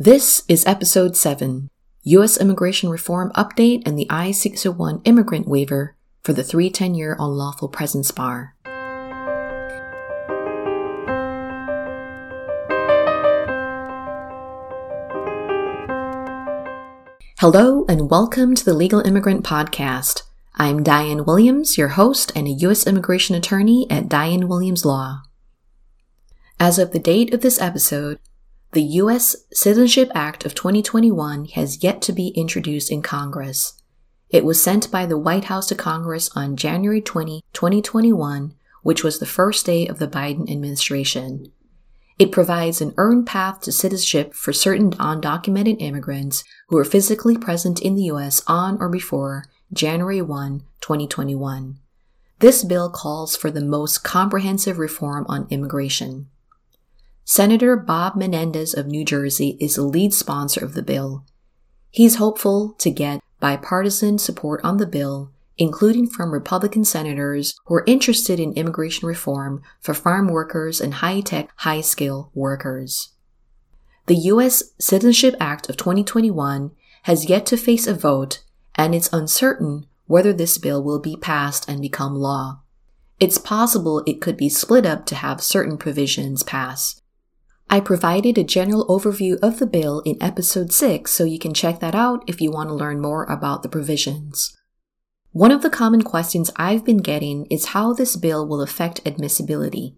This is episode 7 U.S. Immigration Reform Update and the I 601 Immigrant Waiver for the 310 year unlawful presence bar. Hello, and welcome to the Legal Immigrant Podcast. I'm Dyan Williams, your host and a U.S. immigration attorney at Dyan Williams Law. As of the date of this episode, the U.S. Citizenship Act of 2021 has yet to be introduced in Congress. It was sent by the White House to Congress on January 20, 2021, which was the first day of the Biden administration. It provides an earned path to citizenship for certain undocumented immigrants who are physically present in the U.S. on or before January 1, 2021. This bill calls for the most comprehensive reform on immigration. Senator Bob Menendez of New Jersey is the lead sponsor of the bill. He's hopeful to get bipartisan support on the bill, including from Republican senators who are interested in immigration reform for farm workers and high tech, high skill workers. The U.S. Citizenship Act of 2021 has yet to face a vote, and it's uncertain whether this bill will be passed and become law. It's possible it could be split up to have certain provisions pass. I provided a general overview of the bill in episode 6, so you can check that out if you want to learn more about the provisions. One of the common questions I've been getting is how this bill will affect admissibility.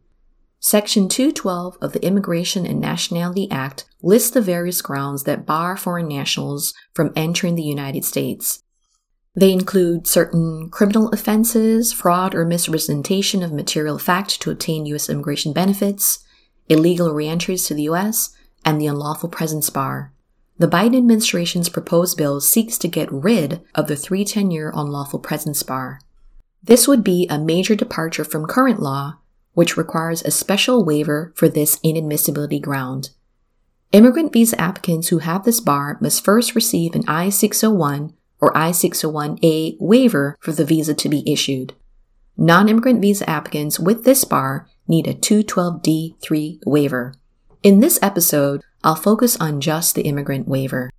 Section 212 of the Immigration and Nationality Act lists the various grounds that bar foreign nationals from entering the United States. They include certain criminal offenses, fraud or misrepresentation of material fact to obtain U.S. immigration benefits, illegal reentries to the U.S., and the unlawful presence bar. The Biden administration's proposed bill seeks to get rid of the 310 year unlawful presence bar. This would be a major departure from current law, which requires a special waiver for this inadmissibility ground. Immigrant visa applicants who have this bar must first receive an I 601 or I 601A waiver for the visa to be issued. Non immigrant visa applicants with this bar need a 212D3 waiver. In this episode, I'll focus on just the immigrant waiver.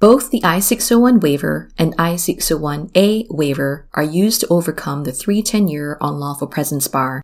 Both the I-601 waiver and I-601A waiver are used to overcome the 310 year unlawful presence bar.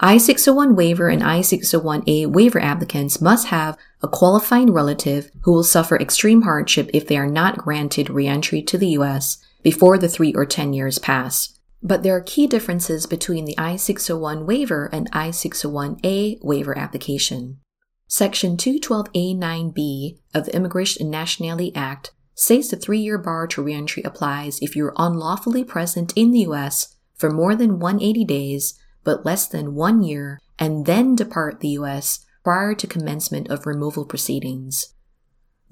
I-601 waiver and I-601A waiver applicants must have a qualifying relative who will suffer extreme hardship if they are not granted reentry to the U.S. before the 3 or 10 years pass. But there are key differences between the I-601 waiver and I-601A waiver application. Section 212A9B of the Immigration and Nationality Act states the three-year bar to reentry applies if you're unlawfully present in the U.S. for more than 180 days but less than one year and then depart the U.S. prior to commencement of removal proceedings.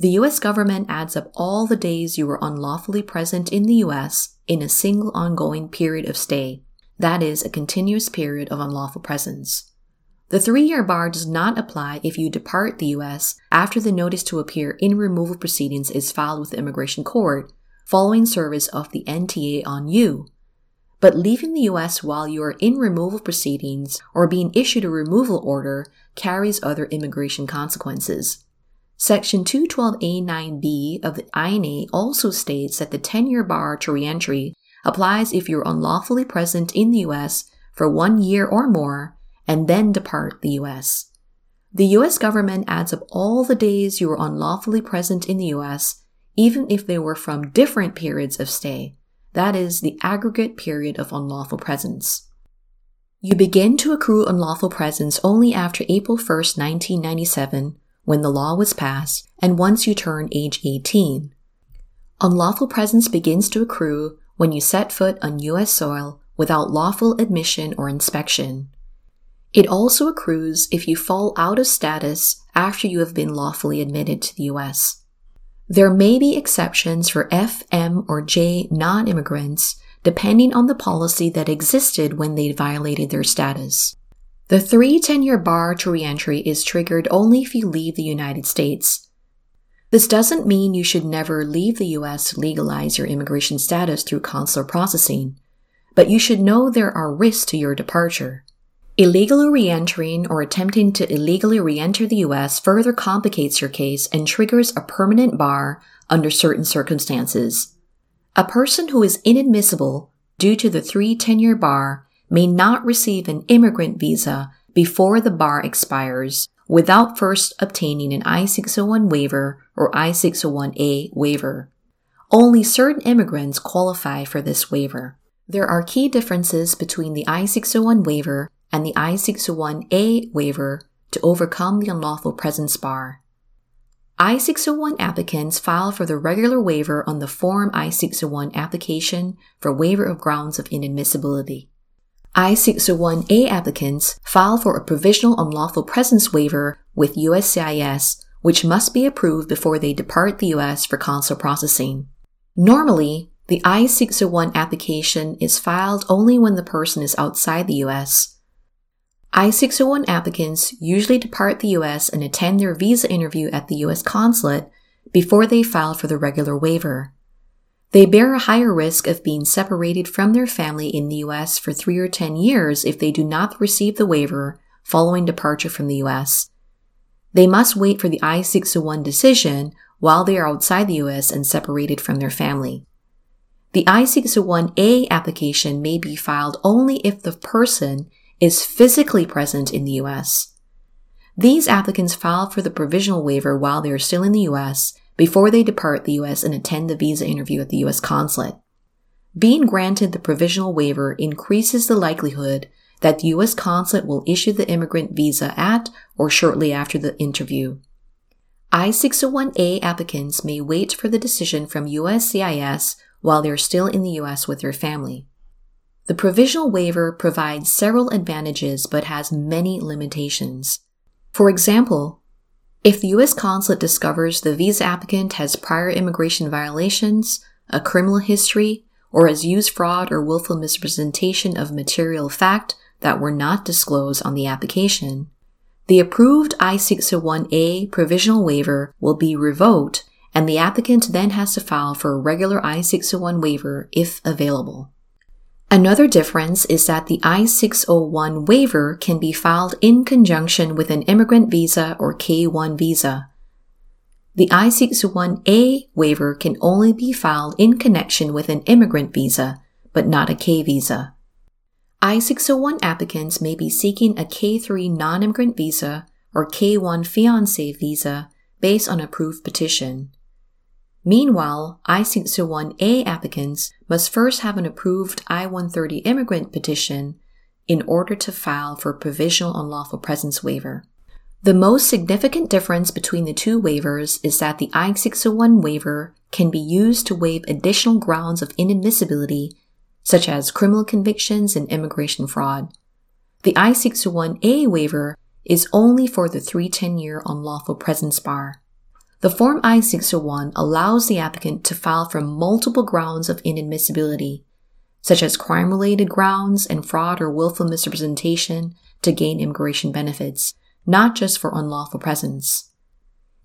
The U.S. government adds up all the days you were unlawfully present in the U.S. in a single ongoing period of stay. That is, a continuous period of unlawful presence. The three year bar does not apply if you depart the U.S. after the notice to appear in removal proceedings is filed with the Immigration Court following service of the NTA on you. But leaving the U.S. while you are in removal proceedings or being issued a removal order carries other immigration consequences. Section 212A9B of the INA also states that the 10 year bar to reentry applies if you're unlawfully present in the U.S. for one year or more and then depart the U.S. The U.S. government adds up all the days you were unlawfully present in the U.S., even if they were from different periods of stay. That is, the aggregate period of unlawful presence. You begin to accrue unlawful presence only after April 1, 1997, when the law was passed and once you turn age 18. Unlawful presence begins to accrue when you set foot on U.S. soil without lawful admission or inspection. It also accrues if you fall out of status after you have been lawfully admitted to the U.S. There may be exceptions for F, M, or J non immigrants depending on the policy that existed when they violated their status. The three 10 year bar to reentry is triggered only if you leave the United States. This doesn't mean you should never leave the US to legalize your immigration status through consular processing, but you should know there are risks to your departure. Illegally re-entering or attempting to illegally re-enter the US further complicates your case and triggers a permanent bar under certain circumstances. A person who is inadmissible due to the three 10-year bar may not receive an immigrant visa before the bar expires without first obtaining an I-601 waiver or I-601A waiver. Only certain immigrants qualify for this waiver. There are key differences between the I-601 waiver and the I-601A waiver to overcome the unlawful presence bar. I-601 applicants file for the regular waiver on the Form I-601 application for waiver of grounds of inadmissibility. I-601A applicants file for a provisional unlawful presence waiver with USCIS, which must be approved before they depart the US for consular processing. Normally, the I-601 application is filed only when the person is outside the US, I-601 applicants usually depart the US and attend their visa interview at the US consulate before they file for the regular waiver. They bear a higher risk of being separated from their family in the US for three or 10 years if they do not receive the waiver following departure from the US. They must wait for the I-601 decision while they are outside the US and separated from their family. The I-601A application may be filed only if the person is physically present in the US. These applicants file for the provisional waiver while they are still in the US before they depart the US and attend the visa interview at the US consulate. Being granted the provisional waiver increases the likelihood that the US consulate will issue the immigrant visa at or shortly after the interview. I-601A applicants may wait for the decision from USCIS while they're still in the US with their family. The provisional waiver provides several advantages but has many limitations. For example, if the U.S. consulate discovers the visa applicant has prior immigration violations, a criminal history, or has used fraud or willful misrepresentation of material fact that were not disclosed on the application, the approved I-601A provisional waiver will be revoked and the applicant then has to file for a regular I-601 waiver if available. Another difference is that the I-601 waiver can be filed in conjunction with an immigrant visa or K-1 visa. The I-601A waiver can only be filed in connection with an immigrant visa, but not a K visa. I-601 applicants may be seeking a K-3 non-immigrant visa or K-1 fiancé visa based on approved petition. Meanwhile, I-601A applicants must first have an approved I-130 immigrant petition in order to file for provisional unlawful presence waiver. The most significant difference between the two waivers is that the I-601 waiver can be used to waive additional grounds of inadmissibility, such as criminal convictions and immigration fraud. The I-601A waiver is only for the 310 year unlawful presence bar. The Form I-601 allows the applicant to file for multiple grounds of inadmissibility, such as crime-related grounds and fraud or willful misrepresentation to gain immigration benefits, not just for unlawful presence.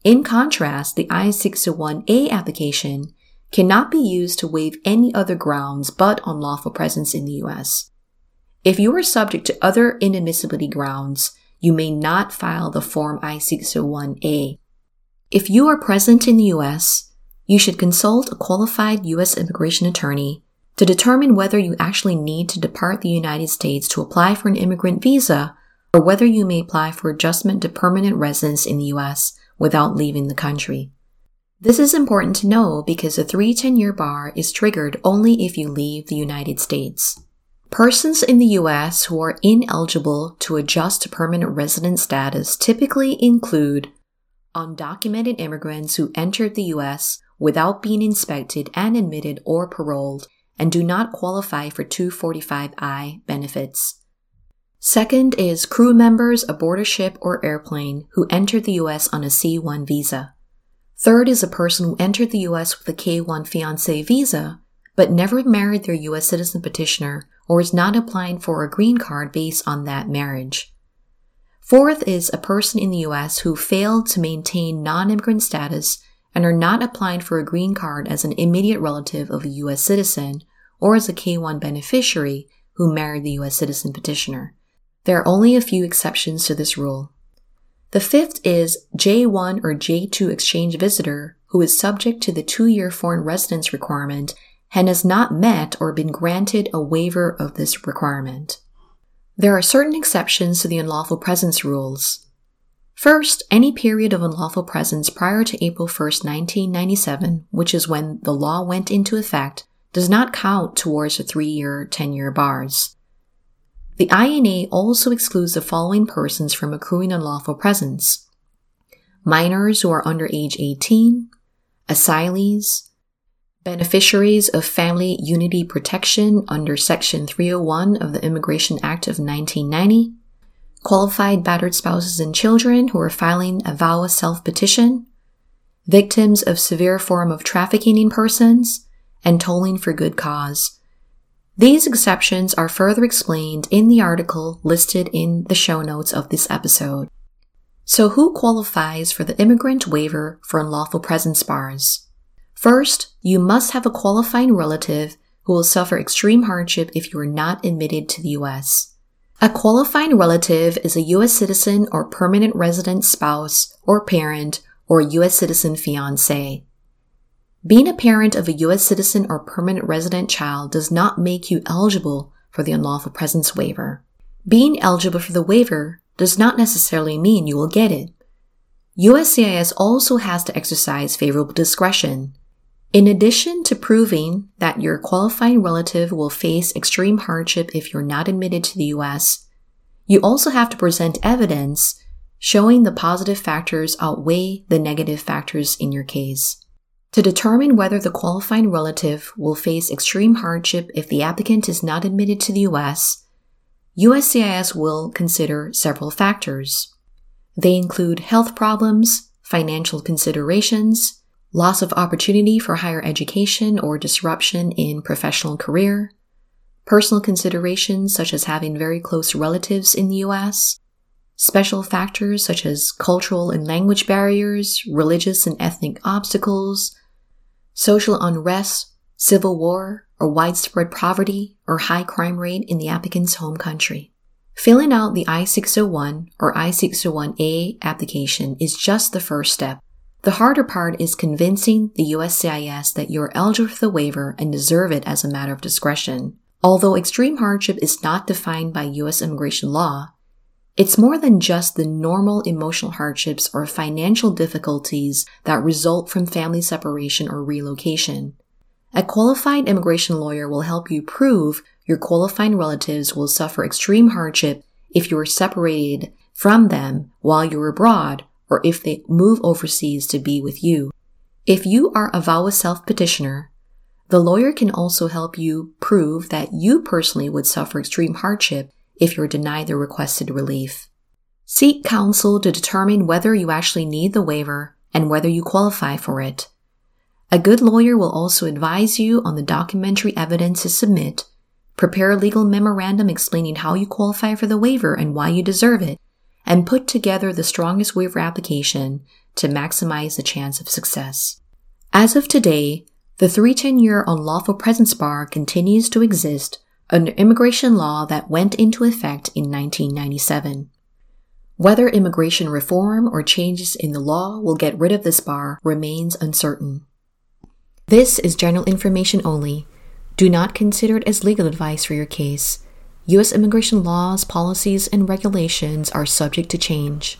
In contrast, the I-601A application cannot be used to waive any other grounds but unlawful presence in the U.S. If you are subject to other inadmissibility grounds, you may not file the Form I-601A. If you are present in the U.S., you should consult a qualified U.S. immigration attorney to determine whether you actually need to depart the United States to apply for an immigrant visa or whether you may apply for adjustment to permanent residence in the U.S. without leaving the country. This is important to know because the 310 year bar is triggered only if you leave the United States. Persons in the U.S. who are ineligible to adjust to permanent resident status typically include undocumented immigrants who entered the U.S. without being inspected and admitted or paroled and do not qualify for 245I benefits. Second is crew members aboard a ship or airplane who entered the U.S. on a C1 visa. Third is a person who entered the U.S. with a K1 fiance visa, but never married their U.S. citizen petitioner or is not applying for a green card based on that marriage. Fourth is a person in the US who failed to maintain non-immigrant status and are not applying for a green card as an immediate relative of a US citizen or as a K1 beneficiary who married the US citizen petitioner. There are only a few exceptions to this rule. The fifth is J1 or J2 exchange visitor who is subject to the two year foreign residence requirement and has not met or been granted a waiver of this requirement. There are certain exceptions to the unlawful presence rules. First, any period of unlawful presence prior to April 1, 1997, which is when the law went into effect, does not count towards the three year, 10 year bars. The INA also excludes the following persons from accruing unlawful presence minors who are under age 18, asylees, beneficiaries of Family Unity Protection under Section 301 of the Immigration Act of 1990, qualified battered spouses and children who are filing a VAWA self petition, victims of severe form of trafficking in persons, and tolling for good cause. These exceptions are further explained in the article listed in the show notes of this episode. So who qualifies for the immigrant waiver for unlawful presence bars? First, you must have a qualifying relative who will suffer extreme hardship if you are not admitted to the U.S. A qualifying relative is a U.S. citizen or permanent resident spouse or parent or U.S. citizen fiance. Being a parent of a U.S. citizen or permanent resident child does not make you eligible for the unlawful presence waiver. Being eligible for the waiver does not necessarily mean you will get it. USCIS also has to exercise favorable discretion. In addition to proving that your qualifying relative will face extreme hardship if you're not admitted to the US, you also have to present evidence showing the positive factors outweigh the negative factors in your case. To determine whether the qualifying relative will face extreme hardship if the applicant is not admitted to the US, USCIS will consider several factors. They include health problems, financial considerations, loss of opportunity for higher education or disruption in professional career, personal considerations such as having very close relatives in the US, special factors such as cultural and language barriers, religious and ethnic obstacles, social unrest, civil war, or widespread poverty or high crime rate in the applicant's home country. Filling out the I-601 or I-601A application is just the first step. The harder part is convincing the USCIS that you're eligible for the waiver and deserve it as a matter of discretion. Although extreme hardship is not defined by U.S. immigration law, it's more than just the normal emotional hardships or financial difficulties that result from family separation or relocation. A qualified immigration lawyer will help you prove your qualifying relatives will suffer extreme hardship if you are separated from them while you're abroad or if they move overseas to be with you. If you are a VAWA self petitioner, the lawyer can also help you prove that you personally would suffer extreme hardship if you're denied the requested relief. Seek counsel to determine whether you actually need the waiver and whether you qualify for it. A good lawyer will also advise you on the documentary evidence to submit, prepare a legal memorandum explaining how you qualify for the waiver and why you deserve it, and put together the strongest waiver application to maximize the chance of success. As of today, the 310 year unlawful presence bar continues to exist under immigration law that went into effect in 1997. Whether immigration reform or changes in the law will get rid of this bar remains uncertain. This is general information only. Do not consider it as legal advice for your case. U.S. immigration laws, policies, and regulations are subject to change.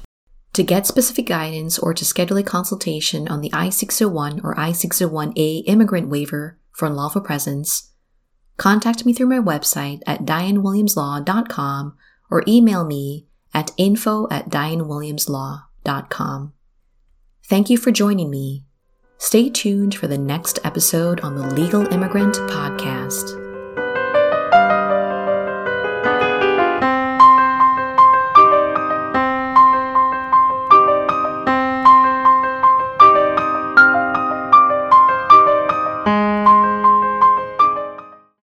To get specific guidance or to schedule a consultation on the I 601 or I 601A immigrant waiver for unlawful presence, contact me through my website at dyanwilliamslaw.com or email me at info at dyanwilliamslaw.com. Thank you for joining me Stay tuned for the next episode on the Legal Immigrant Podcast.